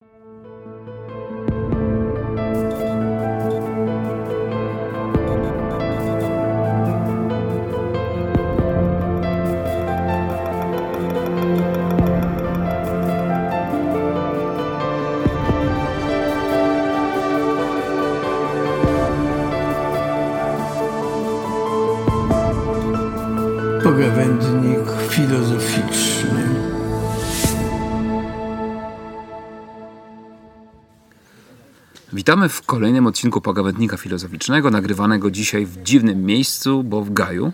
you Witamy w kolejnym odcinku Pogawędnika Filozoficznego, nagrywanego dzisiaj w dziwnym miejscu, bo w Gaju.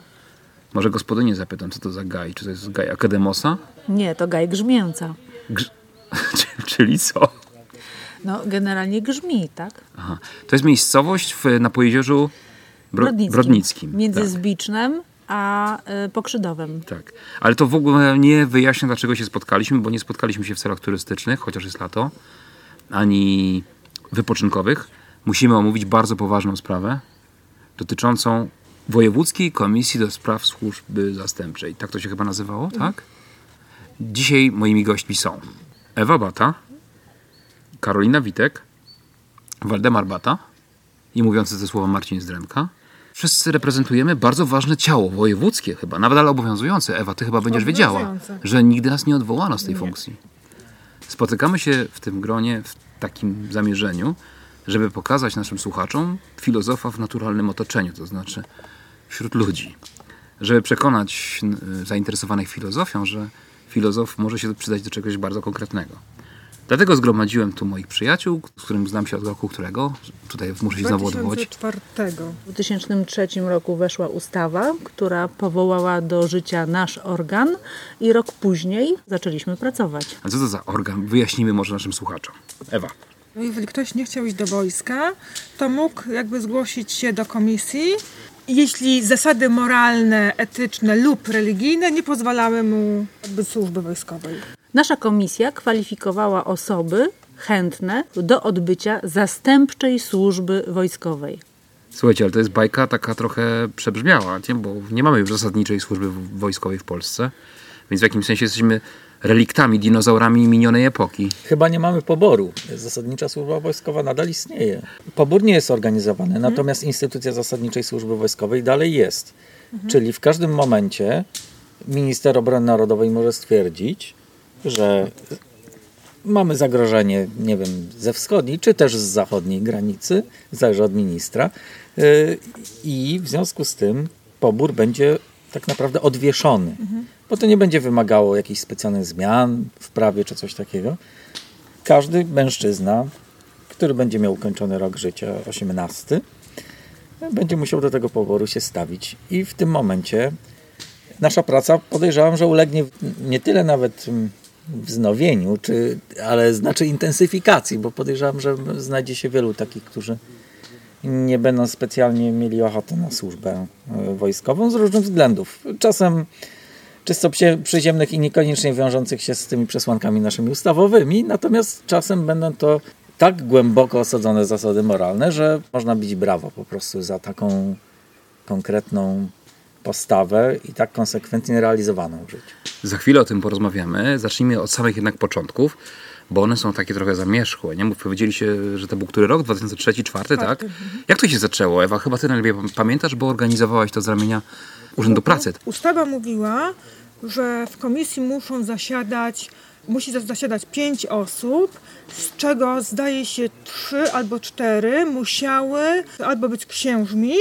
Może gospodynię zapytam, co to za Gaj? Czy to jest Gaj Akademosa? Nie, to gaj grzmięca. Grz... Czyli co? No, generalnie grzmi, tak? Aha. To jest miejscowość w, na Pojezierzu Bro... Brodnickim. Brodnickim. Między tak. Zbicznem a y, Pokrzydowem. Tak. Ale to w ogóle nie wyjaśnia, dlaczego się spotkaliśmy, bo nie spotkaliśmy się w celach turystycznych, chociaż jest lato, ani wypoczynkowych. Musimy omówić bardzo poważną sprawę dotyczącą Wojewódzkiej Komisji do Spraw Służby Zastępczej. Tak to się chyba nazywało, tak? Dzisiaj moimi gośćmi są Ewa Bata, Karolina Witek, Waldemar Bata i mówiący te słowa Marcin Zdremka. Wszyscy reprezentujemy bardzo ważne ciało wojewódzkie chyba, nawet ale obowiązujące. Ewa, ty chyba będziesz wiedziała, że nigdy nas nie odwołano z tej funkcji. Spotykamy się w tym gronie w takim zamierzeniu, żeby pokazać naszym słuchaczom filozofa w naturalnym otoczeniu, to znaczy wśród ludzi. Żeby przekonać y, zainteresowanych filozofią, że filozof może się przydać do czegoś bardzo konkretnego. Dlatego zgromadziłem tu moich przyjaciół, z którym znam się od roku którego. Tutaj muszę się znowu odwołać. 2004. W 2003 roku weszła ustawa, która powołała do życia nasz organ i rok później zaczęliśmy pracować. A co to za organ? Wyjaśnijmy może naszym słuchaczom. Ewa. No jeżeli ktoś nie chciał iść do wojska, to mógł jakby zgłosić się do komisji. Jeśli zasady moralne, etyczne lub religijne nie pozwalały mu odbyć służby wojskowej. Nasza komisja kwalifikowała osoby chętne do odbycia zastępczej służby wojskowej. Słuchajcie, ale to jest bajka taka trochę przebrzmiała, nie? bo nie mamy już zasadniczej służby wojskowej w Polsce, więc w jakimś sensie jesteśmy reliktami, dinozaurami minionej epoki. Chyba nie mamy poboru. Zasadnicza służba wojskowa nadal istnieje. Pobór nie jest organizowany, natomiast instytucja zasadniczej służby wojskowej dalej jest. Czyli w każdym momencie minister obrony narodowej może stwierdzić, że mamy zagrożenie, nie wiem, ze wschodniej czy też z zachodniej granicy, zależy od ministra. Yy, I w związku z tym pobór będzie tak naprawdę odwieszony, bo to nie będzie wymagało jakichś specjalnych zmian w prawie czy coś takiego. Każdy mężczyzna, który będzie miał ukończony rok życia 18, będzie musiał do tego poboru się stawić. I w tym momencie nasza praca podejrzewam, że ulegnie nie tyle nawet mm, wznowieniu, czy, ale znaczy intensyfikacji, bo podejrzewam, że znajdzie się wielu takich, którzy nie będą specjalnie mieli ochoty na służbę e, wojskową z różnych względów. Czasem czysto przy- przyziemnych i niekoniecznie wiążących się z tymi przesłankami naszymi ustawowymi, natomiast czasem będą to tak głęboko osadzone zasady moralne, że można bić brawo po prostu za taką konkretną postawę i tak konsekwentnie realizowaną w życiu. Za chwilę o tym porozmawiamy. Zacznijmy od samych jednak początków, bo one są takie trochę zamierzchłe. Nie? Bo powiedzieliście, że to był który rok? 2003, 2004, tak? Jak to się zaczęło? Ewa, chyba ty najlepiej pamiętasz, bo organizowałaś to z ramienia Urzędu Pracy. Ustawa mówiła, że w komisji muszą zasiadać, musi za- zasiadać pięć osób, z czego zdaje się trzy albo cztery musiały albo być księżmi,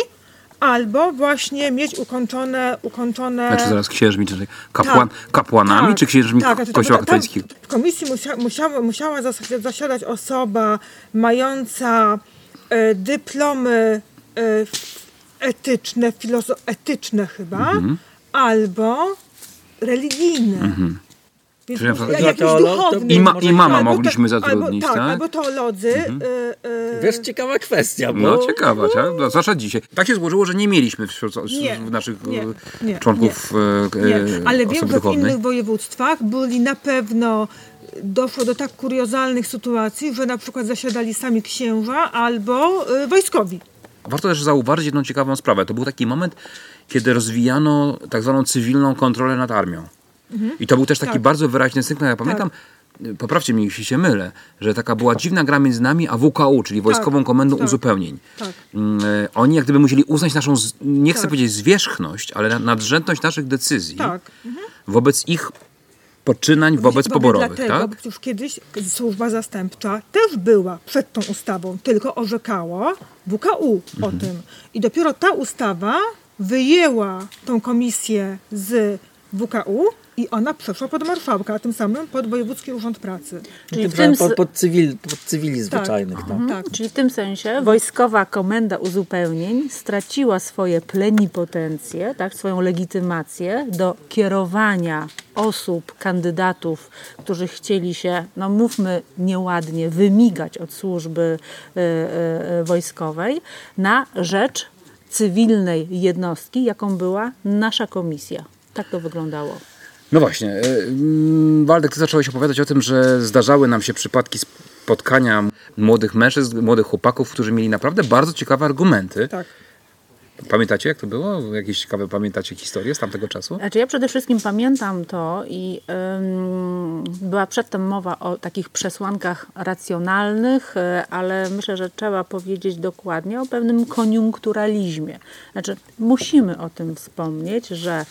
albo właśnie mieć ukończone, ukończone Znaczy zaraz księżmi, kapłan, kapłanami, Tak, czy księżmi tak, znaczy, Kościoła tak, katolickiego? W komisji musia, musiała, musiała zas- zasiadać osoba mająca e, dyplomy f- etyczne, filozo- etyczne chyba, Mhm. albo religijne. Więc Czyli na jakiś teolo- duchowny. I, ma, I mama Albo mogliśmy zatrudnić, albo, tak? tak? Albo teolodzy. e, e, Wiesz, ciekawa kwestia, bo No ciekawa, tak? No, Zwłaszcza dzisiaj. Tak się złożyło, że nie mieliśmy wśród Nie, w naszych nie, e, nie, członków Nie, e, ale wiem, że w innych województwach byli na pewno doszło do tak kuriozalnych sytuacji, że na przykład zasiadali sami księża albo y, wojskowi. Warto też zauważyć jedną ciekawą sprawę. To był taki moment, kiedy rozwijano tak zwaną cywilną kontrolę nad armią. I to był też taki Tak. bardzo wyraźny sygnał. Ja pamiętam, poprawcie mnie, jeśli się mylę, że taka była dziwna gra między nami a WKU, czyli Wojskową Komendą tak, Uzupełnień. tak. Mm, e, Oni jak gdyby musieli uznać naszą, nie chcę Tak. powiedzieć zwierzchność, ale na- nadrzędność naszych decyzji Tak. wobec ich poczynań, wobec poborowych, dlatego, tak? bo przecież kiedyś służba zastępcza też była przed tą ustawą, tylko orzekało WKU o Mhm. tym. I dopiero ta ustawa wyjęła tą komisję z WKU i ona przeszła pod marszałka, a tym samym pod Wojewódzki Urząd Pracy. Czyli w tym pod, pod, cywil, pod cywili zwyczajnych. Tak. Tak. Czyli w tym sensie Wojskowa Komenda Uzupełnień straciła swoje plenipotencje, tak, swoją legitymację do kierowania osób, kandydatów, którzy chcieli się, no mówmy nieładnie, wymigać od służby e, e, wojskowej na rzecz cywilnej jednostki, jaką była nasza komisja. Tak to wyglądało. No właśnie. e, mm, Waldek, ty zacząłeś opowiadać o tym, że zdarzały nam się przypadki spotkania młodych mężczyzn, młodych chłopaków, którzy mieli naprawdę bardzo ciekawe argumenty. Tak. Pamiętacie, jak to było? Jakieś ciekawe pamiętacie historie z tamtego czasu? Znaczy ja przede wszystkim pamiętam to i była przedtem mowa o takich przesłankach racjonalnych, y, ale myślę, że trzeba powiedzieć dokładnie o pewnym koniunkturalizmie. Znaczy musimy o tym wspomnieć, że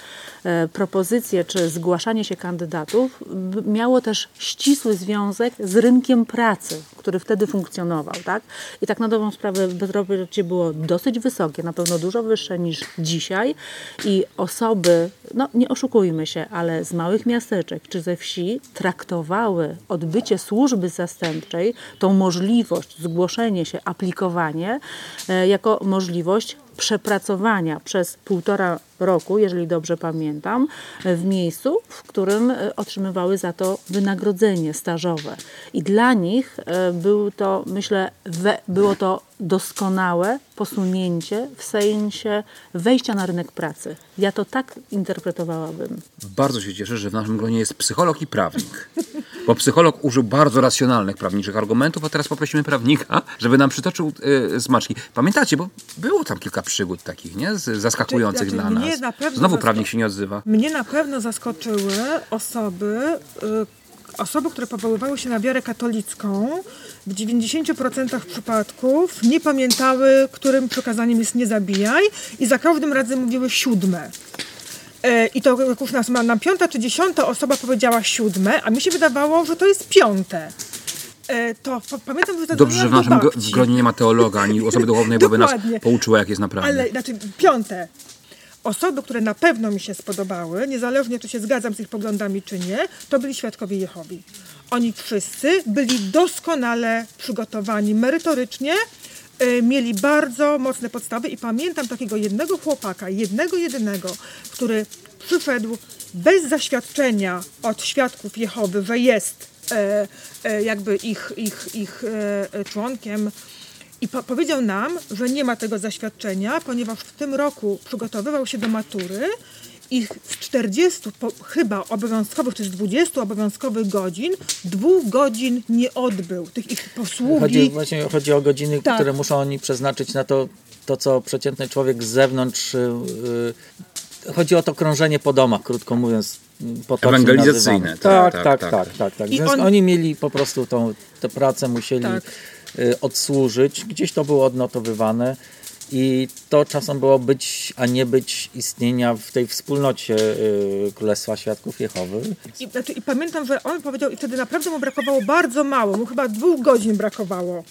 e, propozycje czy zgłaszanie się kandydatów miało też ścisły związek z rynkiem pracy, który wtedy funkcjonował. Tak? I tak na dobrą sprawę bezrobocie było dosyć wysokie, na pewno dużo wyższe niż dzisiaj i osoby, no nie oszukujmy się, ale z małych miasteczek czy ze wsi traktowały odbycie służby zastępczej, tą możliwość, zgłoszenie się, aplikowanie e, jako możliwość przepracowania przez półtora roku, jeżeli dobrze pamiętam, w miejscu, w którym e, otrzymywały za to wynagrodzenie stażowe. I dla nich e, był to, myślę, we, było to doskonałe posunięcie w sensie wejścia na rynek pracy. Ja to tak interpretowałabym. Bardzo się cieszę, że w naszym gronie jest psycholog i prawnik. Bo psycholog użył bardzo racjonalnych prawniczych argumentów, a teraz poprosimy prawnika, żeby nam przytoczył e, smaczki. Pamiętacie, bo było tam kilka przygód takich, nie? Z, zaskakujących Znaczy, dla mnie nas. na Znowu prawnik się nie odzywa. Mnie na pewno zaskoczyły osoby, y, osoby, które powoływały się na wiarę katolicką. W 90% przypadków nie pamiętały, którym przykazaniem jest nie zabijaj i za każdym razem mówiły siódme. E, I to jak już nas ma na piąta czy dziesiąta osoba powiedziała siódme, a mi się wydawało, że to jest piąte. E, To pa- pamiętam, że Dobrze, że w naszym gro- w gronie nie ma teologa ani osoby duchownej, bo by nas pouczyła, jak jest naprawdę. Ale znaczy piąte. Osoby, które na pewno mi się spodobały, niezależnie czy się zgadzam z ich poglądami czy nie, to byli świadkowie Jehowi. Oni wszyscy byli doskonale przygotowani merytorycznie, y, mieli bardzo mocne podstawy i pamiętam takiego jednego chłopaka, jednego jedynego, który przyszedł bez zaświadczenia od świadków Jehowy, że jest e, e, jakby ich, ich, ich e, członkiem, i po powiedział nam, że nie ma tego zaświadczenia, ponieważ w tym roku przygotowywał się do matury i z 40 po, chyba obowiązkowych, czy z 20 obowiązkowych godzin, dwóch godzin nie odbył tych ich posługi. Chodzi, właśnie chodzi o godziny, Tak. które muszą oni przeznaczyć na to, to co przeciętny człowiek z zewnątrz. Yy, chodzi o to krążenie po domach, krótko mówiąc. potocznie Ewangelizacyjne, tak, Tak, tak, tak, tak. tak, tak, tak. On- oni mieli po prostu tą tę pracę, musieli Tak. y, odsłużyć. Gdzieś to było odnotowywane. I to czasem było być, a nie być istnienia w tej wspólnocie y, Królestwa Świadków Jehowy. I, znaczy, I pamiętam, że on powiedział, i wtedy naprawdę mu brakowało bardzo mało, mu chyba dwóch godzin brakowało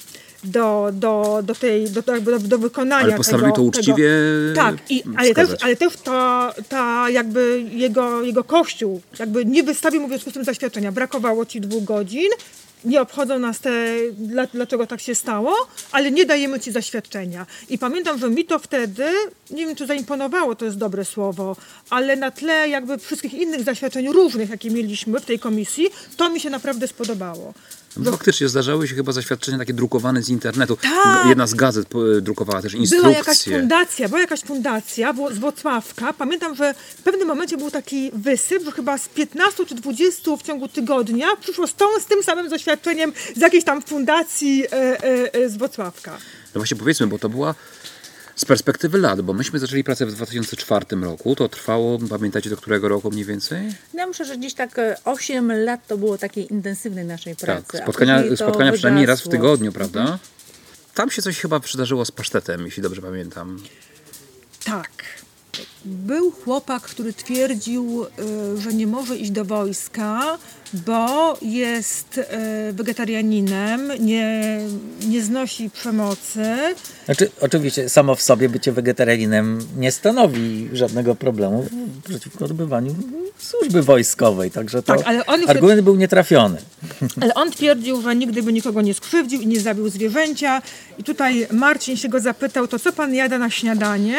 do, do, do, tej, do, do, jakby do, wykonania Ale postanowił tego, to uczciwie Tego. Tak, i, ale, też, ale też ta, ta jakby jego, jego kościół jakby nie wystawił mu w związku z tym zaświadczenia. Brakowało ci dwóch godzin, nie obchodzą nas te, dla, dlaczego tak się stało, ale nie dajemy ci zaświadczenia. I pamiętam, że mi to wtedy, nie wiem czy zaimponowało, to jest dobre słowo, ale na tle jakby wszystkich innych zaświadczeń różnych, jakie mieliśmy w tej komisji, to mi się naprawdę spodobało. No, faktycznie zdarzały się chyba zaświadczenia takie drukowane z internetu. Tak. Jedna z gazet po- drukowała też Była instrukcje. jakaś fundacja, była jakaś fundacja z Włocławka. Pamiętam, że w pewnym momencie był taki wysyp, że chyba z 15 czy 20 w ciągu tygodnia przyszło z, tą, z tym samym zaświadczeniem z jakiejś tam fundacji e, e, e, z Włocławka. No właśnie powiedzmy, bo to była Z perspektywy lat, bo myśmy zaczęli pracę w 2004 roku, to trwało, pamiętacie do którego roku mniej więcej? Ja myślę, że gdzieś tak e, 8 lat to było takiej intensywnej naszej pracy. Tak, spotkania, spotkania przynajmniej raz w tygodniu, prawda? Tam się coś chyba przydarzyło z pasztetem, jeśli dobrze pamiętam. Tak. Był chłopak, który twierdził, y, że nie może iść do wojska, bo jest y, wegetarianinem, nie, nie znosi przemocy. Znaczy, oczywiście samo w sobie bycie wegetarianinem nie stanowi żadnego problemu przeciwko odbywaniu służby wojskowej, także to Tak, ale on- argument był nietrafiony. Ale on twierdził, że nigdy by nikogo nie skrzywdził i nie zabił zwierzęcia. I tutaj Marcin się go zapytał, to co pan jada na śniadanie?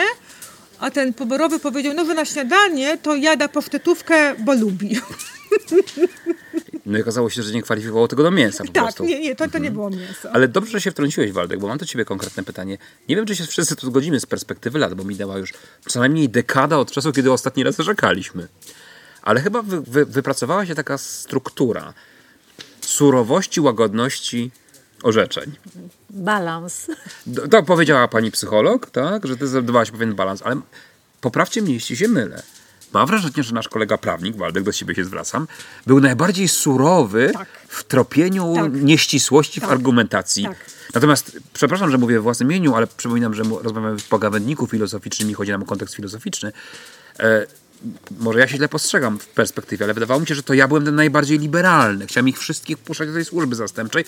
A ten poborowy powiedział, no że na śniadanie to jada pasztetówkę, bo lubi. No i okazało się, że nie kwalifikowało tego do mięsa po tak, prostu. nie, nie, to, to nie było mięso. Ale dobrze, że się wtrąciłeś, Waldek, bo mam do ciebie konkretne pytanie. Nie wiem, czy się wszyscy tu zgodzimy z perspektywy lat, bo minęła już co najmniej dekada od czasu, kiedy ostatni raz narzekaliśmy. Ale chyba wy, wy, wypracowała się taka struktura surowości, łagodności orzeczeń. Balans. D- To powiedziała pani psycholog, tak, że ty zbudowałaś pewien balans, ale poprawcie mnie, jeśli się mylę. Mam wrażenie, że nasz kolega prawnik, Waldek, do siebie się zwracam, był najbardziej surowy Tak. w tropieniu Tak. nieścisłości w Tak. argumentacji. Tak. Natomiast, przepraszam, że mówię w własnym imieniu, ale przypominam, że rozmawiamy w pogawędniku filozoficznym i chodzi nam o kontekst filozoficzny. E, może ja się źle postrzegam w perspektywie, ale wydawało mi się, że to ja byłem ten najbardziej liberalny. Chciałem ich wszystkich wpuszczać do tej służby zastępczej.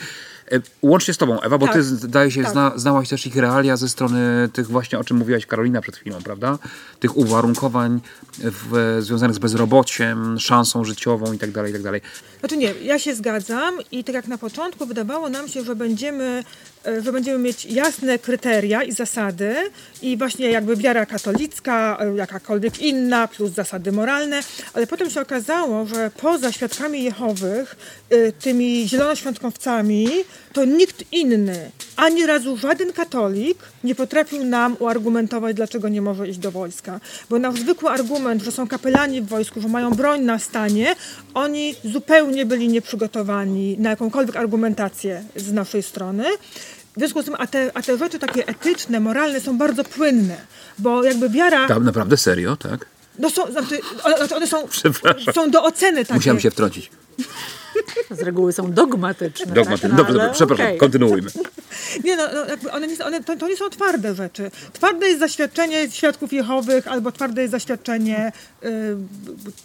E, łącznie z tobą, Ewa, bo Tak. ty zdaje się Tak. zna, znałaś też ich realia ze strony tych właśnie, o czym mówiłaś Karolina przed chwilą, prawda? Tych uwarunkowań w, związanych z bezrobociem, szansą życiową i tak dalej, i tak dalej. Znaczy nie, ja się zgadzam i tak jak na początku wydawało nam się, że będziemy, e, że będziemy mieć jasne kryteria i zasady i właśnie jakby wiara katolicka, e, jakakolwiek inna, plus zasady moralne, ale potem się okazało, że poza świadkami Jehowych, tymi zielonoświątkowcami, to nikt inny, ani razu żaden katolik nie potrafił nam uargumentować, dlaczego nie może iść do wojska. Bo nasz zwykły argument, że są kapelani w wojsku, że mają broń na stanie, oni zupełnie byli nieprzygotowani na jakąkolwiek argumentację z naszej strony. W związku z tym, a te, a te rzeczy takie etyczne, moralne są bardzo płynne, bo jakby wiara, Tam naprawdę serio, tak? no są, znaczy, one, znaczy one są, są do oceny takie. Musiałem się wtrącić. Z reguły są dogmatyczne. Dogmaty. tak? No, Dobrze, ale dobrze, przepraszam, okej. kontynuujmy. Nie, no, no jakby one, nie, one to, to nie są twarde rzeczy. Twarde jest zaświadczenie świadków Jehowych albo twarde jest zaświadczenie y,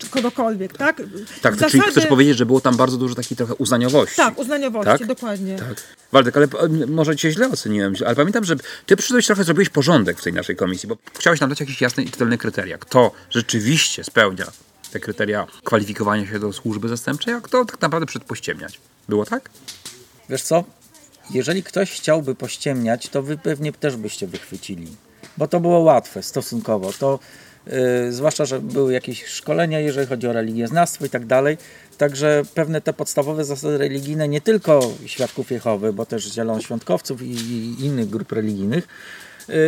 kogokolwiek, tak? Tak, to czyli chcesz powiedzieć, że było tam bardzo dużo takiej trochę uznaniowości. Tak, uznaniowości, Tak? dokładnie. Tak. Waldek, ale e, może cię źle oceniłem, ale pamiętam, że ty przyszedłeś trochę, zrobiłeś porządek w tej naszej komisji, bo chciałeś nam dać jakieś jasne i czytelne kryteria. Kto rzeczywiście spełnia te kryteria kwalifikowania się do służby zastępczej, a kto tak naprawdę przyszedł pościemniać. Było tak? Wiesz co? Jeżeli ktoś chciałby pościemniać, to wy pewnie też byście wychwycili. Bo to było łatwe stosunkowo. To yy, zwłaszcza, że były jakieś szkolenia, jeżeli chodzi o religioznawstwo i tak dalej. Także pewne te podstawowe zasady religijne, nie tylko świadków Jehowy, bo też zielonoświątkowców i, i innych grup religijnych,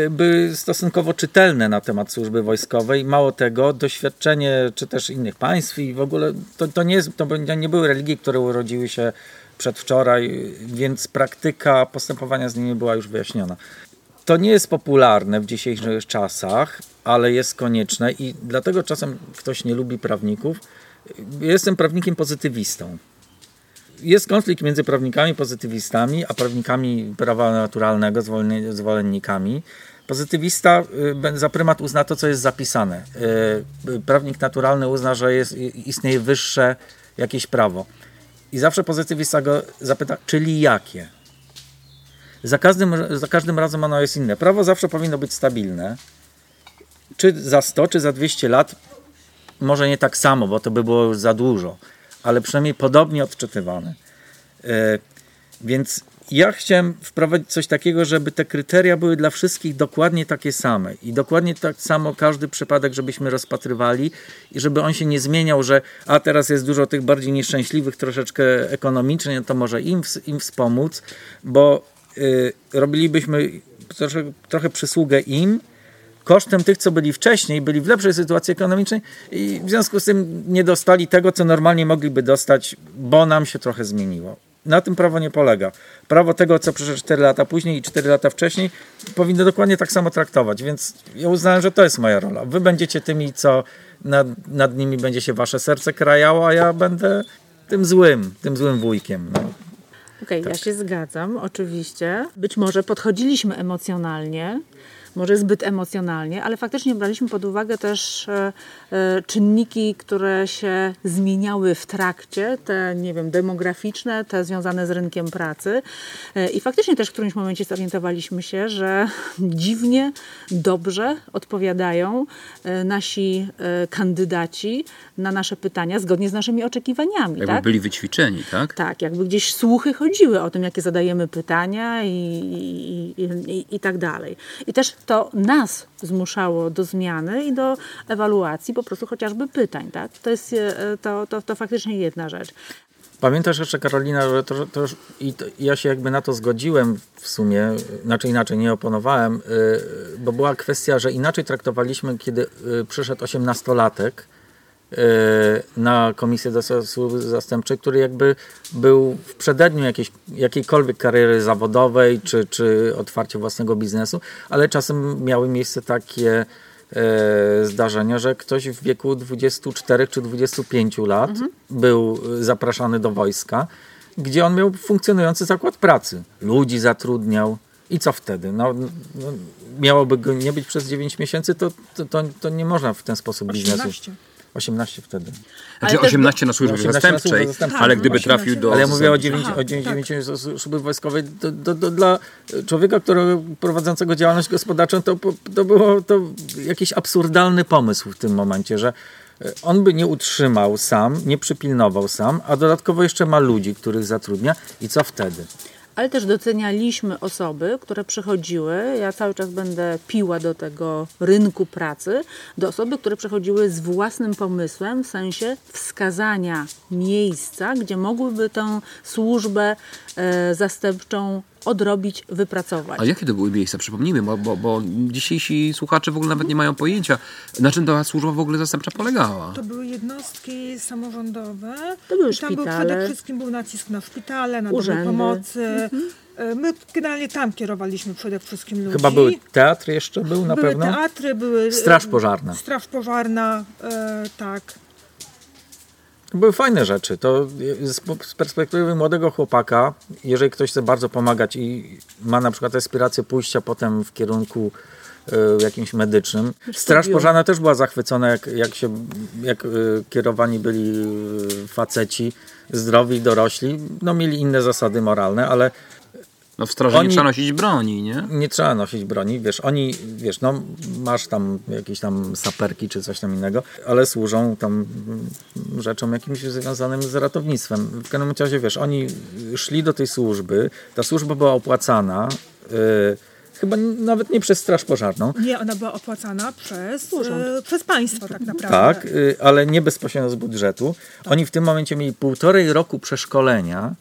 były stosunkowo czytelne na temat służby wojskowej. Mało tego, doświadczenie czy też innych państw i w ogóle to, to, nie, jest, to nie były religie, które urodziły się przedwczoraj, więc praktyka postępowania z nimi była już wyjaśniona. To nie jest popularne w dzisiejszych czasach, ale jest konieczne i dlatego czasem ktoś nie lubi prawników. Jestem prawnikiem pozytywistą. Jest konflikt między prawnikami pozytywistami, a prawnikami prawa naturalnego, zwolennikami. Pozytywista y, za prymat uzna to, co jest zapisane. Y, y, Prawnik naturalny uzna, że jest, istnieje wyższe jakieś prawo. I zawsze pozytywista go zapyta, czyli jakie? Za każdym, za każdym razem ono jest inne. Prawo zawsze powinno być stabilne. Czy za 100, czy za 200 lat, może nie tak samo, bo to by było za dużo, ale przynajmniej podobnie odczytywane. E, Więc ja chciałem wprowadzić coś takiego, żeby te kryteria były dla wszystkich dokładnie takie same i dokładnie tak samo każdy przypadek, żebyśmy rozpatrywali i żeby on się nie zmieniał, że a teraz jest dużo tych bardziej nieszczęśliwych troszeczkę ekonomicznie, to może im, im wspomóc, bo y, robilibyśmy trochę, trochę przysługę im, kosztem tych, co byli wcześniej, byli w lepszej sytuacji ekonomicznej i w związku z tym nie dostali tego, co normalnie mogliby dostać, bo nam się trochę zmieniło. Na tym prawo nie polega. Prawo tego, co przyszło 4 lata później i 4 lata wcześniej, powinno dokładnie tak samo traktować. Więc ja uznałem, że to jest moja rola. Wy będziecie tymi, co nad, nad nimi będzie się wasze serce krajało, a ja będę tym złym, tym złym wujkiem. No. Okej, ja się zgadzam, oczywiście. Być może podchodziliśmy emocjonalnie, może zbyt emocjonalnie, ale faktycznie braliśmy pod uwagę też e, e, czynniki, które się zmieniały w trakcie, te, nie wiem, demograficzne, te związane z rynkiem pracy. E, I faktycznie też w którymś momencie zorientowaliśmy się, że dziwnie dobrze odpowiadają nasi kandydaci na nasze pytania zgodnie z naszymi oczekiwaniami. Jakby tak? byli wyćwiczeni, tak? Tak, jakby gdzieś słuchy chodziły o tym, jakie zadajemy pytania i, i, i, i tak dalej. I też to nas zmuszało do zmiany i do ewaluacji po prostu chociażby pytań. Tak? To jest e, to, to, to faktycznie jedna rzecz. Pamiętasz jeszcze, Karolina, że to, to już, i to, ja się jakby na to zgodziłem w sumie, znaczy inaczej nie oponowałem, y, bo była kwestia, że inaczej traktowaliśmy, kiedy y, przyszedł osiemnastolatek na komisję do służby zastępczej, który jakby był w przededniu jakiejś, jakiejkolwiek kariery zawodowej, czy, czy otwarcia własnego biznesu, ale czasem miały miejsce takie e, zdarzenia, że ktoś w wieku 24 czy 25 lat był e, zapraszany do wojska, gdzie on miał funkcjonujący zakład pracy. Ludzi zatrudniał. I co wtedy? No, no, miałoby go nie być przez 9 miesięcy, to, to, to, to nie można w ten sposób biznesu. 18. 18 wtedy. Znaczy Ale też 18 na służbie 18 na zastępczej, służbie zastępczej. ale Tak, gdyby 18 trafił do... Ale ja mówię o zasadniczej- 9, Aha, o 9, tak. 9 służby wojskowej. To, to, to dla człowieka, który prowadzącego działalność gospodarczą, to, to było to jakiś absurdalny pomysł w tym momencie, że e, on by nie utrzymał sam, nie przypilnował sam, a dodatkowo jeszcze ma ludzi, których zatrudnia i co wtedy? Ale też docenialiśmy osoby, które przychodziły, ja cały czas będę piła do tego rynku pracy, do osoby, które przychodziły z własnym pomysłem, w sensie wskazania miejsca, gdzie mogłyby tę służbę e, zastępczą odrobić, wypracować. A jakie to były miejsca? Przypomnijmy, bo, bo, bo dzisiejsi słuchacze w ogóle nawet nie mają pojęcia, na czym ta służba w ogóle zastępcza polegała. To były jednostki samorządowe. To były I tam był przede wszystkim był nacisk na szpitale, na domy Urzędy. pomocy. E, My generalnie tam kierowaliśmy przede wszystkim ludzi. Chyba były teatr jeszcze był na były pewno? teatry, były... e, Straż pożarna. Straż pożarna, e, tak. Były fajne rzeczy. To z, perspektywy młodego chłopaka, jeżeli ktoś chce bardzo pomagać i ma na przykład aspirację pójścia potem w kierunku e, jakimś medycznym. Straż. Pożarna też była zachwycona, jak, jak, się, jak e, kierowani byli e, faceci zdrowi, dorośli. No mieli inne zasady moralne, ale No w straży Oni- nie trzeba nosić broni, nie? nie trzeba nosić broni, wiesz, oni, wiesz, no masz tam jakieś tam saperki czy coś tam innego, ale służą tam mm, rzeczom jakimś związanym z ratownictwem. W każdym razie, wiesz, oni szli do tej służby, ta służba była opłacana, yy, chyba nawet nie przez straż pożarną, Nie, ona była opłacana przez, e, przez państwo tak naprawdę. tak, yy, ale nie bezpośrednio z budżetu. Oni w tym momencie mieli półtorej roku przeszkolenia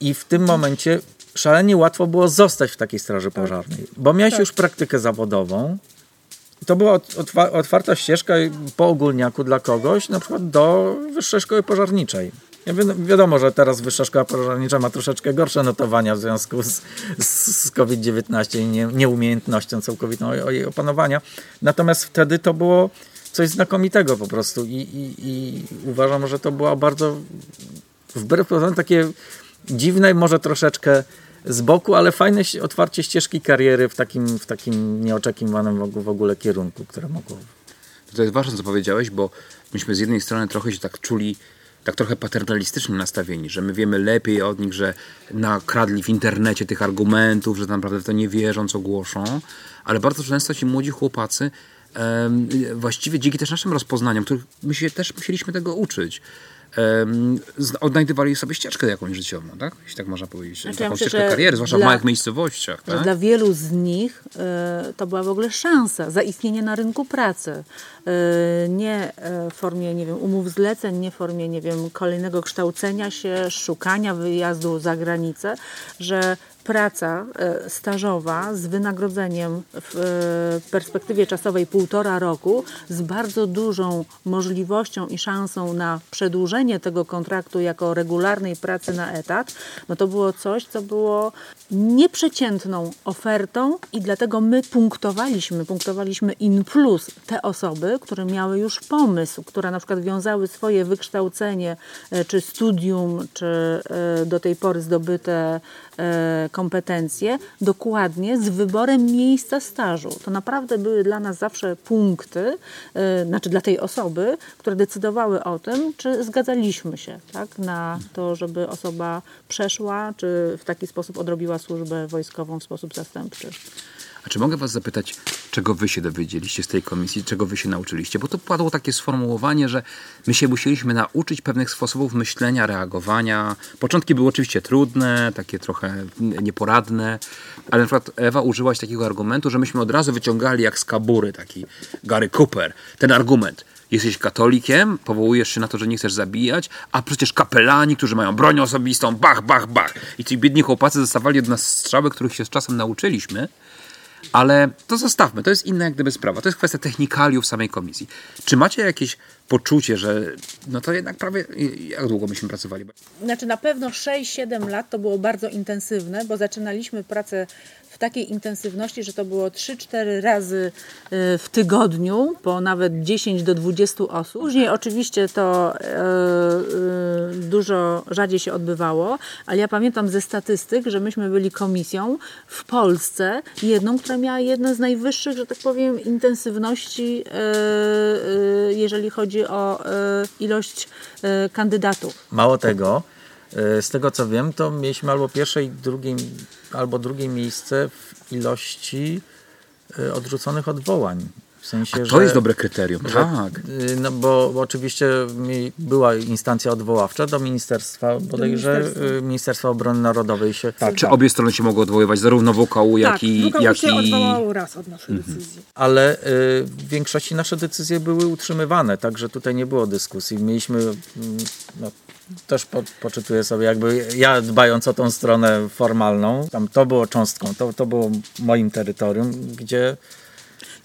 i w tym momencie szalenie łatwo było zostać w takiej straży pożarnej, bo miałeś Tak. już praktykę zawodową. To była ot- otwa- otwarta ścieżka po ogólniaku dla kogoś, na przykład do Wyższej Szkoły Pożarniczej. Ja wi- wiadomo, że teraz Wyższa Szkoła Pożarnicza ma troszeczkę gorsze notowania w związku z, z, z COVID-19 i nie, nieumiejętnością całkowitą jej opanowania. Natomiast wtedy to było coś znakomitego po prostu i, i, i uważam, że to była bardzo wbrew pozorom takie dziwne, może troszeczkę z boku, ale fajne otwarcie ścieżki kariery w takim, w takim nieoczekiwanym w ogóle- kierunku, które mogło To jest ważne, co powiedziałeś, bo myśmy z jednej strony trochę się tak czuli, tak trochę paternalistycznie nastawieni, że my wiemy lepiej od nich, że nakradli w internecie tych argumentów, że tak naprawdę to nie wierzą, co głoszą, ale bardzo często ci młodzi chłopacy właściwie dzięki też naszym rozpoznaniom, których my się też musieliśmy tego uczyć, odnajdywali sobie ścieżkę jakąś życiową, tak? Jeśli tak można powiedzieć. Znaczy, ja Taką myślę, ścieżkę kariery, zwłaszcza w dla- małych miejscowościach. Tak? Dla wielu z nich e, to była w ogóle szansa zaistnienie na rynku pracy. E, nie e, w formie, nie wiem, umów zleceń, nie w formie, nie wiem, kolejnego kształcenia się, szukania wyjazdu za granicę, że praca e, stażowa z wynagrodzeniem w e, perspektywie czasowej półtora roku, z bardzo dużą możliwością i szansą na przedłużenie tego kontraktu jako regularnej pracy na etat, no to było coś, co było nieprzeciętną ofertą i dlatego my punktowaliśmy, punktowaliśmy in plus te osoby, które miały już pomysł, które na przykład wiązały swoje wykształcenie, e, czy studium, czy do tej pory zdobyte kompetencje, dokładnie z wyborem miejsca stażu. To naprawdę były dla nas zawsze punkty, znaczy dla tej osoby, które decydowały o tym, czy zgadzaliśmy się tak, na to, żeby osoba przeszła, czy w taki sposób odrobiła służbę wojskową w sposób zastępczy. A czy mogę was zapytać, czego wy się dowiedzieliście z tej komisji, czego wy się nauczyliście? Bo to padło takie sformułowanie, że my się musieliśmy nauczyć pewnych sposobów myślenia, reagowania. Początki były oczywiście trudne, takie trochę nieporadne, ale na przykład Ewa użyłaś takiego argumentu, że myśmy od razu wyciągali jak z kabury taki Gary Cooper, ten argument jesteś katolikiem, powołujesz się na to, że nie chcesz zabijać, a przecież kapelani, którzy mają broń osobistą, bach, bach, bach. I ci biedni chłopacy dostawali od nas strzały, których się z czasem nauczyliśmy. Ale to zostawmy, to jest inna jak gdyby sprawa. To jest kwestia technikaliów samej komisji. Czy macie jakieś poczucie, że no to jednak prawie, jak długo myśmy pracowali? Znaczy na pewno 6-7 lat to było bardzo intensywne, bo zaczynaliśmy pracę w takiej intensywności, że to było 3-4 razy e, w tygodniu, po nawet 10 do 20 osób. Później oczywiście to e, e, dużo rzadziej się odbywało, ale ja pamiętam ze statystyk, że myśmy byli komisją w Polsce, jedną, która miała jedną z najwyższych, że tak powiem, intensywności, jeżeli chodzi o ilość kandydatów. Mało tego, z tego co wiem, to mieliśmy albo pierwsze i drugie albo drugie miejsce w ilości y, odrzuconych odwołań. W sensie, to że, jest dobre kryterium, że, tak. Y, no bo, bo, oczywiście była instancja odwoławcza do ministerstwa, bodajże ministerstwa. ministerstwa Obrony Narodowej się... Tak, Czy tak. obie strony się mogą odwoływać, zarówno WKU, jak tak, i... WKU jak się i... odwołał raz od naszej mhm. decyzji. Ale y, w większości nasze decyzje były utrzymywane, także tutaj nie było dyskusji. Mieliśmy y, no, też po, poczytuję sobie jakby ja dbając o tą stronę formalną, tam to było cząstką, to, to było moim terytorium, gdzie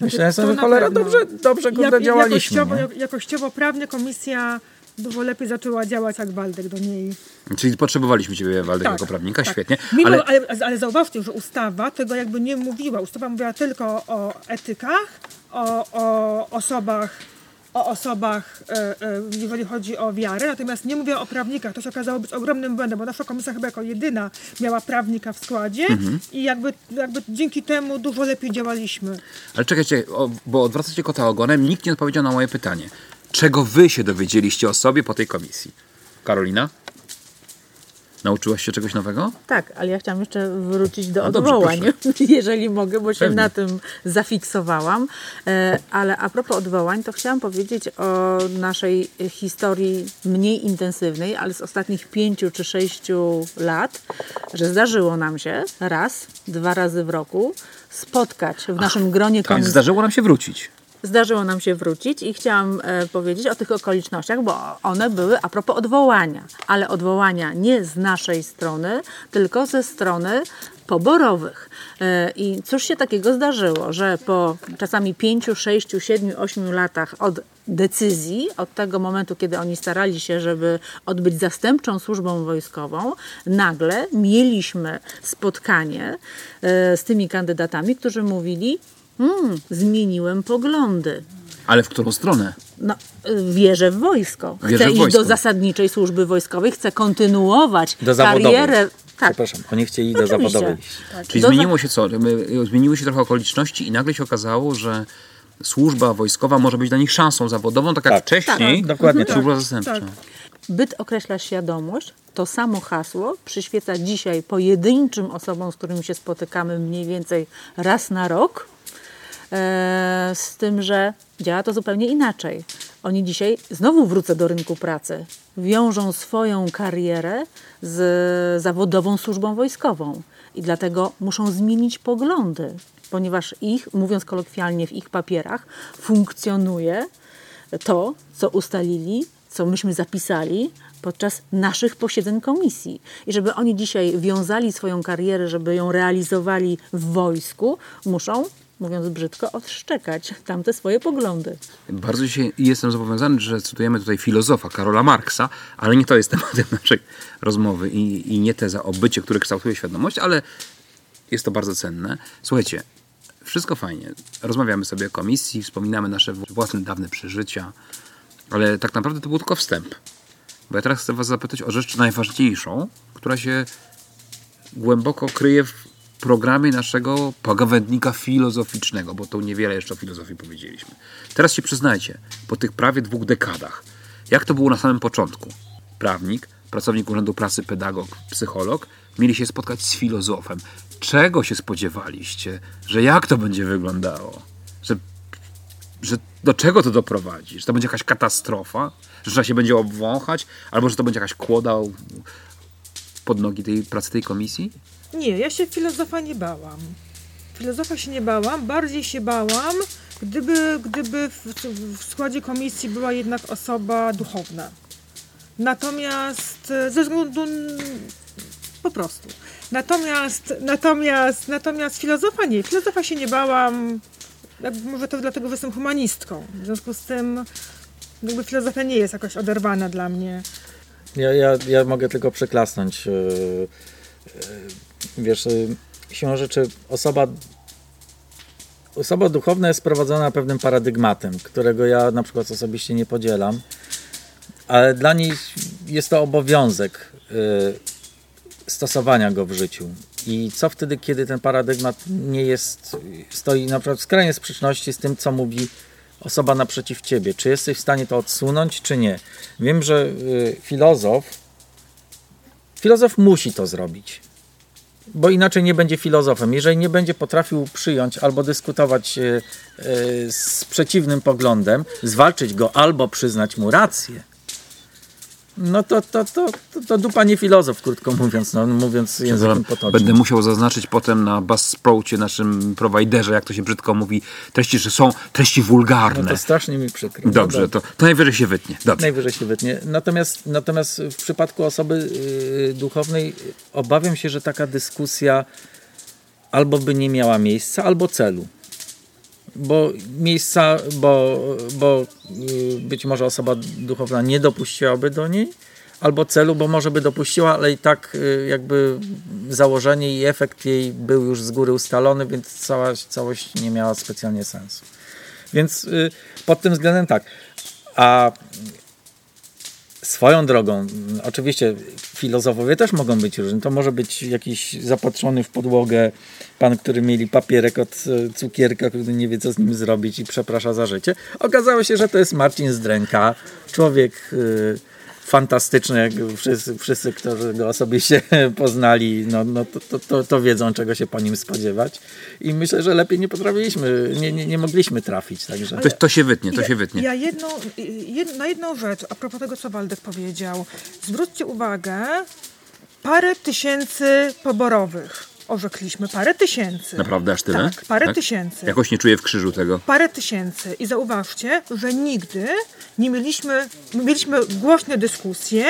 myślę sobie, cholera, dobrze, dobrze go ja, działaliśmy. Jakościowo, jakościowo-prawnie komisja dużo lepiej zaczęła działać jak Waldek do niej. Czyli potrzebowaliśmy Ciebie, Waldek, tak, jako prawnika, tak. świetnie. Mimo, ale... ale... Ale, zauważcie, że ustawa tego jakby nie mówiła. Ustawa mówiła tylko o etykach, o, o osobach o osobach, e, e, jeżeli chodzi o wiarę, natomiast nie mówię o prawnikach. To się okazało być ogromnym błędem, bo nasza komisja chyba jako jedyna miała prawnika w składzie mhm. i jakby, jakby dzięki temu dużo lepiej działaliśmy. Ale czekajcie, bo odwracacie kota ogonem, nikt nie odpowiedział na moje pytanie. Czego wy się dowiedzieliście o sobie po tej komisji? Karolina? Nauczyłaś się czegoś nowego? Tak, ale ja chciałam jeszcze wrócić do no odwołań, dobrze, jeżeli mogę, bo się Pewnie. na tym zafiksowałam. E, ale a propos odwołań, to chciałam powiedzieć o naszej historii mniej intensywnej, ale z ostatnich pięciu czy sześciu lat, że zdarzyło nam się raz, dwa razy w roku spotkać w naszym Ach, gronie komisji. Tak, zdarzyło nam się wrócić zdarzyło nam się wrócić i chciałam e, powiedzieć o tych okolicznościach, bo one były a propos odwołania, ale odwołania nie z naszej strony, tylko ze strony poborowych. E, I cóż się takiego zdarzyło, że po czasami 5, 6, 7, 8 latach od decyzji, od tego momentu, kiedy oni starali się, żeby odbyć zastępczą służbą wojskową, nagle mieliśmy spotkanie e, z tymi kandydatami, którzy mówili, Hmm, zmieniłem poglądy. Ale w którą stronę? No, wierzę w wojsko. Chcę wierzę iść wojsko. do zasadniczej służby wojskowej, chcę kontynuować do karierę. Tak. Przepraszam, oni chcieli do zawodowej. Tak. Czyli do zmieniło się co? Zmieniły się trochę okoliczności i nagle się okazało, że służba wojskowa może być dla nich szansą zawodową, tak jak tak. wcześniej tak. Dokładnie służba tak. zastępcza. Tak. Byt określa świadomość. To samo hasło przyświeca dzisiaj pojedynczym osobom, z którymi się spotykamy mniej więcej raz na rok z tym, że działa to zupełnie inaczej. Oni dzisiaj znowu wrócą do rynku pracy, wiążą swoją karierę z zawodową służbą wojskową i dlatego muszą zmienić poglądy, ponieważ ich, mówiąc kolokwialnie, w ich papierach funkcjonuje to, co ustalili, co myśmy zapisali, podczas naszych posiedzeń komisji. I żeby oni dzisiaj wiązali swoją karierę, żeby ją realizowali w wojsku, muszą, mówiąc brzydko, odszczekać tamte swoje poglądy. Bardzo się jestem zobowiązany, że cytujemy tutaj filozofa Karola Marksa, ale nie to jest tematem naszej rozmowy i, i nie teza o bycie, które kształtuje świadomość, ale jest to bardzo cenne. Słuchajcie, wszystko fajnie. Rozmawiamy sobie o komisji, wspominamy nasze własne dawne przeżycia, ale tak naprawdę to był tylko wstęp. Bo ja teraz chcę Was zapytać o rzecz najważniejszą, która się głęboko kryje w programie naszego pogawędnika filozoficznego, bo to niewiele jeszcze o filozofii powiedzieliśmy. Teraz się przyznajcie, po tych prawie dwóch dekadach, jak to było na samym początku? Prawnik, pracownik Urzędu Pracy, pedagog, psycholog mieli się spotkać z filozofem. Czego się spodziewaliście? Że jak to będzie wyglądało? Że, że do czego to doprowadzi? Że to będzie jakaś katastrofa? Że trzeba się będzie obwąchać? Albo że to będzie jakaś kłoda pod nogi tej pracy tej komisji? Nie, ja się filozofa nie bałam. Filozofa się nie bałam, bardziej się bałam, gdyby, gdyby w, w składzie komisji była jednak osoba duchowna. Natomiast e, ze względu po prostu. Natomiast, natomiast, natomiast filozofa nie. Filozofa się nie bałam. Może to dlatego, że jestem humanistką. W związku z tym jakby filozofia nie jest jakoś oderwana dla mnie. Ja, ja, ja mogę tylko przyklasnąć. Yy, yy, Wiesz, yy, siłą rzeczy osoba, osoba duchowna jest prowadzona pewnym paradygmatem, którego ja na przykład osobiście nie podzielam, ale dla niej jest to obowiązek yy, stosowania go w życiu. I co wtedy, kiedy ten paradygmat nie jest, stoi na przykład w skrajnej sprzeczności z tym, co mówi osoba naprzeciw ciebie? Czy jesteś w stanie to odsunąć, czy nie? Wiem, że y, filozof, filozof musi to zrobić, bo inaczej nie będzie filozofem. Jeżeli nie będzie potrafił przyjąć albo dyskutować y, y, z przeciwnym poglądem, zwalczyć go albo przyznać mu rację, no to, to, to, to, to dupa nie filozof, krótko mówiąc, no, mówiąc językiem potocznym. Będę musiał zaznaczyć potem na Buzzsproucie, naszym prowajderze, jak to się brzydko mówi, treści, że są treści wulgarne. No to strasznie mi przykro. No Dobrze, to, to najwyżej się wytnie. Dobrze. Najwyżej się wytnie. Natomiast, natomiast w przypadku osoby yy, duchownej obawiam się, że taka dyskusja albo by nie miała miejsca, albo celu. Bo miejsca, bo, bo yy, być może osoba duchowna nie dopuściłaby do niej, albo celu, bo może by dopuściła, ale i tak yy, jakby założenie i efekt jej był już z góry ustalony, więc cała, całość nie miała specjalnie sensu. Więc yy, pod tym względem tak. A swoją drogą, oczywiście filozofowie też mogą być różni. To może być jakiś zapatrzony w podłogę pan, który mieli papierek od e, cukierka, który nie wie, co z nim zrobić i przeprasza za życie. Okazało się, że to jest Marcin Zdręka, człowiek y, fantastyczny, jak wszyscy, wszyscy, którzy go osobiście poznali, no, no to, to, to, to wiedzą, czego się po nim spodziewać. I myślę, że lepiej nie potrafiliśmy, nie, nie, nie mogliśmy trafić. Także. To, to się wytnie, to Ja- się wytnie. Ja jedną, jed, na jedną rzecz, a propos tego, co Waldek powiedział. Zwróćcie uwagę, parę tysięcy poborowych orzekliśmy. Parę tysięcy. Naprawdę aż tyle? Tak, parę tysięcy. Jakoś nie czuję w krzyżu tego. Parę tysięcy. I zauważcie, że nigdy nie mieliśmy, mieliśmy głośne dyskusje,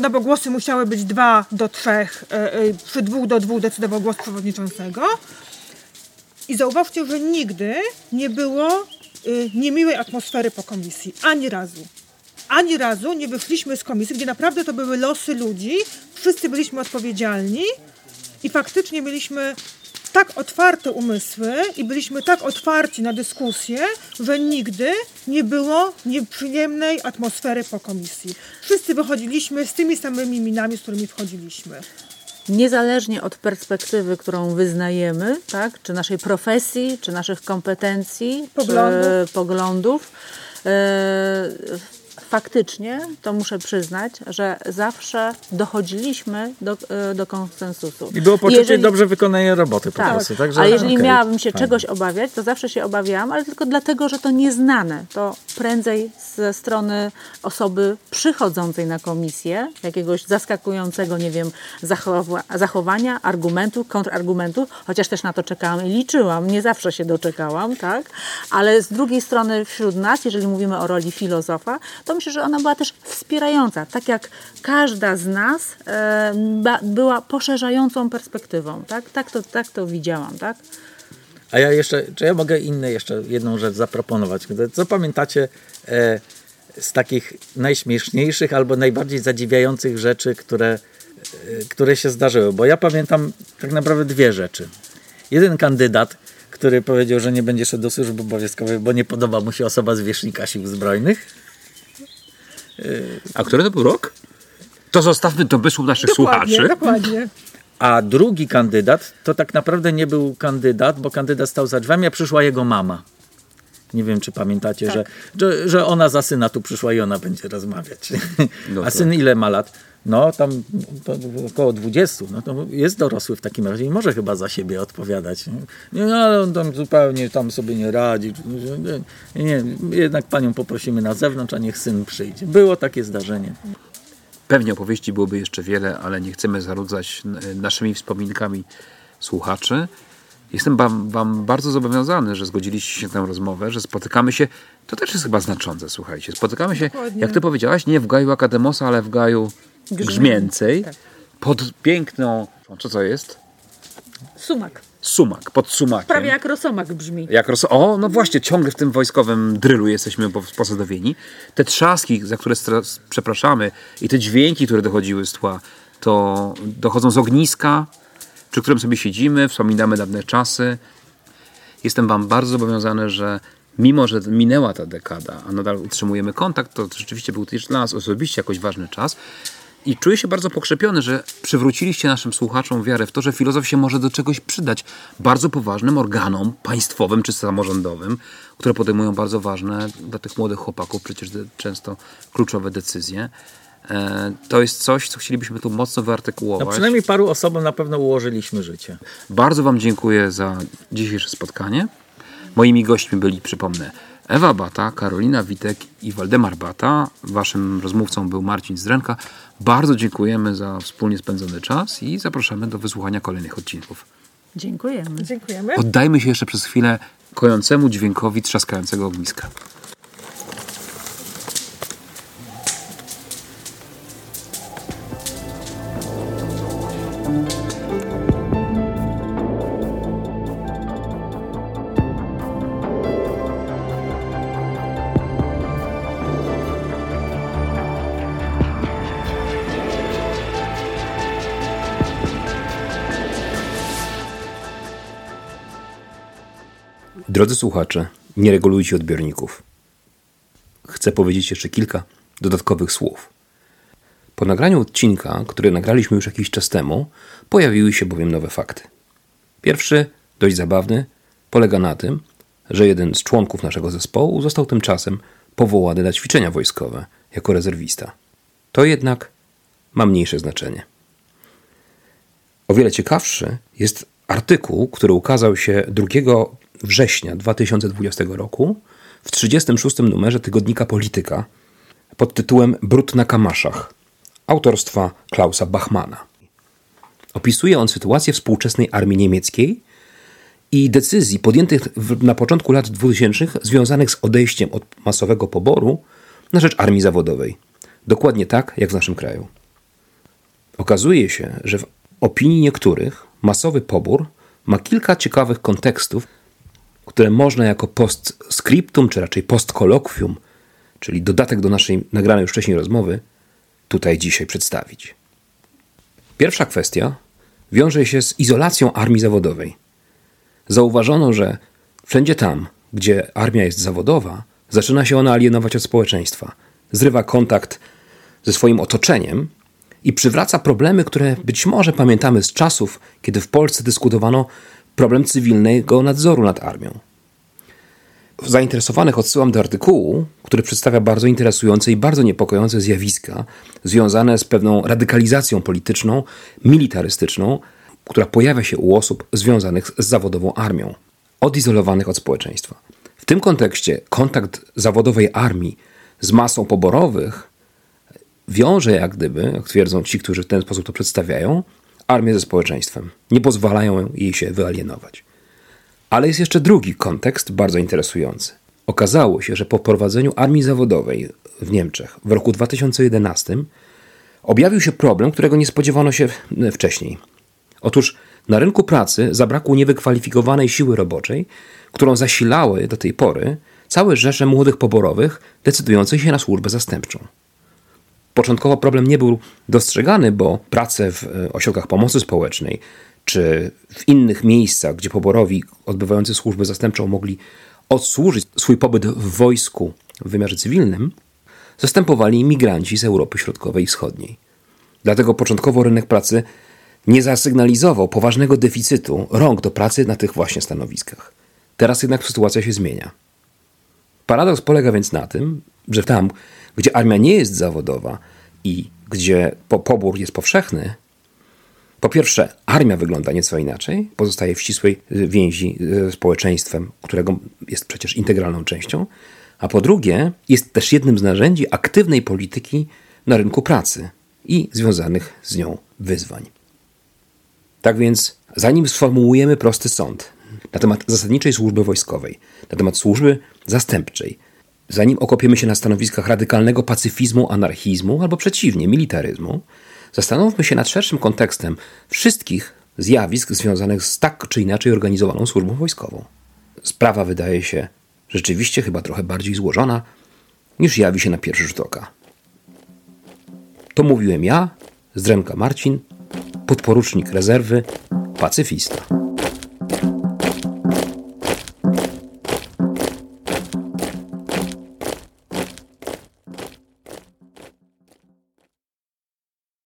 no bo głosy musiały być dwa do trzech, e, e, przy dwóch do dwóch decydował głos przewodniczącego. I zauważcie, że nigdy nie było y, niemiłej atmosfery po komisji. Ani razu. Ani razu nie wyszliśmy z komisji, gdzie naprawdę to były losy ludzi. Wszyscy byliśmy odpowiedzialni i faktycznie mieliśmy tak otwarte umysły i byliśmy tak otwarci na dyskusję, że nigdy nie było nieprzyjemnej atmosfery po komisji. Wszyscy wychodziliśmy z tymi samymi minami, z którymi wchodziliśmy. niezależnie od perspektywy, którą wyznajemy, tak, czy naszej profesji, czy naszych kompetencji, Poglądów. czy poglądów, e, faktycznie, to muszę przyznać, że zawsze dochodziliśmy do, e, do konsensusu. I było poczucie Jeżeli- dobrze wykonanej roboty po tak, prostu. Także, ale jeżeli okej, miałabym się fajnie. czegoś obawiać, to zawsze się obawiałam, ale tylko dlatego, że to nieznane. To prędzej ze strony osoby przychodzącej na komisję, jakiegoś zaskakującego, nie wiem, zachowa zachowania, argumentu, kontrargumentu, chociaż też na to czekałam i liczyłam, nie zawsze się doczekałam, tak? Ale z drugiej strony wśród nas, jeżeli mówimy o roli filozofa, to myślę, że ona była też wspierająca, tak jak każda z nas e, była poszerzającą perspektywą, tak? Tak to, tak to widziałam, tak? A ja jeszcze, czy ja mogę inne jeszcze jedną rzecz zaproponować? Co pamiętacie e, z takich najśmieszniejszych albo najbardziej zadziwiających rzeczy, które, e, które się zdarzyły? Bo ja pamiętam tak naprawdę dwie rzeczy. Jeden kandydat, który powiedział, że nie będzie szedł do służby obowiązkowej, bo nie podoba mu się osoba z wierzchnika sił zbrojnych. A który to był rok? To zostawmy do wysłów naszych Dokładnie, słuchaczy. dokładnie. A drugi kandydat to tak naprawdę nie był kandydat, bo kandydat stał za drzwiami, a przyszła jego mama. Nie wiem, czy pamiętacie, że, że, że ona za syna tu przyszła i ona będzie rozmawiać. No a tak. syn ile ma lat? No, tam to około 20. No to jest dorosły w takim razie i może chyba za siebie odpowiadać. Nie, no, ale on tam zupełnie tam sobie nie radzi. Nie, nie, jednak panią poprosimy na zewnątrz, a niech syn przyjdzie. Było takie zdarzenie. Pewnie opowieści byłoby jeszcze wiele, ale nie chcemy zarudzać naszymi wspominkami słuchaczy. Jestem wam, wam bardzo zobowiązany, że zgodziliście się na tę rozmowę, że spotykamy się. To też jest chyba znaczące, słuchajcie. Spotykamy się, Dokładnie. jak ty powiedziałaś, nie w gaju Akademosa, ale w gaju Grzmięcej. tak. Pod piękną. Co to jest? Sumak. Sumak, pod sumakiem. Prawie jak rosomak brzmi. Jak roz... O, no właśnie, ciągle w tym wojskowym drylu jesteśmy po- posadowieni. Te trzaski, za które przepraszamy, i te dźwięki, które dochodziły z tła, to dochodzą z ogniska, przy którym sobie siedzimy, wspominamy dawne czasy. Jestem Wam bardzo zobowiązany, że mimo, że minęła ta dekada, a nadal utrzymujemy kontakt, to rzeczywiście był też dla nas osobiście jakoś ważny czas. I czuję się bardzo pokrzepiony, że przywróciliście naszym słuchaczom wiarę w to, że filozof się może do czegoś przydać bardzo poważnym organom państwowym czy samorządowym, które podejmują bardzo ważne dla tych młodych chłopaków przecież często kluczowe decyzje. E, To jest coś, co chcielibyśmy tu mocno wyartykułować. No przynajmniej paru osobom na pewno ułożyliśmy życie. Bardzo Wam dziękuję za dzisiejsze spotkanie. Moimi gośćmi byli, przypomnę, Ewa Bata, Karolina Witek i Waldemar Bata. Waszym rozmówcą był Marcin Zdrenka. Bardzo dziękujemy za wspólnie spędzony czas i zapraszamy do wysłuchania kolejnych odcinków. Dziękujemy. Dziękujemy. Oddajmy się jeszcze przez chwilę kojącemu dźwiękowi trzaskającego ogniska. Drodzy słuchacze, nie regulujcie odbiorników. Chcę powiedzieć jeszcze kilka dodatkowych słów. Po nagraniu odcinka, który nagraliśmy już jakiś czas temu, pojawiły się bowiem nowe fakty. Pierwszy, dość zabawny, polega na tym, że jeden z członków naszego zespołu został tymczasem powołany na ćwiczenia wojskowe jako rezerwista. To jednak ma mniejsze znaczenie. O wiele ciekawszy jest artykuł, który ukazał się 2 września 2020 roku w 36 numerze tygodnika Polityka pod tytułem Brud na Kamaszach autorstwa Klausa Bachmana. Opisuje on sytuację współczesnej armii niemieckiej i decyzji podjętych na początku lat 2000 związanych z odejściem od masowego poboru na rzecz armii zawodowej. Dokładnie tak jak w naszym kraju. Okazuje się, że w opinii niektórych masowy pobór ma kilka ciekawych kontekstów, które można jako postscriptum, czy raczej postkolokwium, czyli dodatek do naszej nagranej już wcześniej rozmowy, tutaj dzisiaj przedstawić. Pierwsza kwestia wiąże się z izolacją armii zawodowej. Zauważono, że wszędzie tam, gdzie armia jest zawodowa, zaczyna się ona alienować od społeczeństwa, zrywa kontakt ze swoim otoczeniem i przywraca problemy, które być może pamiętamy z czasów, kiedy w Polsce dyskutowano problem cywilnego nadzoru nad armią. Zainteresowanych odsyłam do artykułu, który przedstawia bardzo interesujące i bardzo niepokojące zjawiska związane z pewną radykalizacją polityczną, militarystyczną, która pojawia się u osób związanych z zawodową armią, odizolowanych od społeczeństwa. W tym kontekście kontakt zawodowej armii z masą poborowych wiąże jak gdyby, jak twierdzą ci, którzy w ten sposób to przedstawiają, armię ze społeczeństwem. Nie pozwalają jej się wyalienować. Ale jest jeszcze drugi kontekst, bardzo interesujący. Okazało się, że po prowadzeniu armii zawodowej w Niemczech w roku 2011 objawił się problem, którego nie spodziewano się wcześniej. Otóż na rynku pracy zabrakło niewykwalifikowanej siły roboczej, którą zasilały do tej pory całe rzesze młodych poborowych decydujących się na służbę zastępczą. Początkowo problem nie był dostrzegany, bo prace w e, ośrodkach pomocy społecznej czy w innych miejscach, gdzie poborowi odbywający służbę zastępczą mogli odsłużyć swój pobyt w wojsku w wymiarze cywilnym, zastępowali imigranci z Europy Środkowej i Wschodniej. Dlatego początkowo rynek pracy nie zasygnalizował poważnego deficytu rąk do pracy na tych właśnie stanowiskach. Teraz jednak sytuacja się zmienia. Paradoks polega więc na tym, że tam, gdzie armia nie jest zawodowa i gdzie pobór jest powszechny, po pierwsze, armia wygląda nieco inaczej, pozostaje w ścisłej więzi ze społeczeństwem, którego jest przecież integralną częścią, a po drugie, jest też jednym z narzędzi aktywnej polityki na rynku pracy i związanych z nią wyzwań. Tak więc, zanim sformułujemy prosty sąd na temat zasadniczej służby wojskowej, na temat służby zastępczej, zanim okopiemy się na stanowiskach radykalnego pacyfizmu, anarchizmu albo przeciwnie, militaryzmu, zastanówmy się nad szerszym kontekstem wszystkich zjawisk związanych z tak czy inaczej organizowaną służbą wojskową. Sprawa wydaje się rzeczywiście chyba trochę bardziej złożona, niż jawi się na pierwszy rzut oka. To mówiłem ja, Zdremka Marcin, podporucznik rezerwy, pacyfista.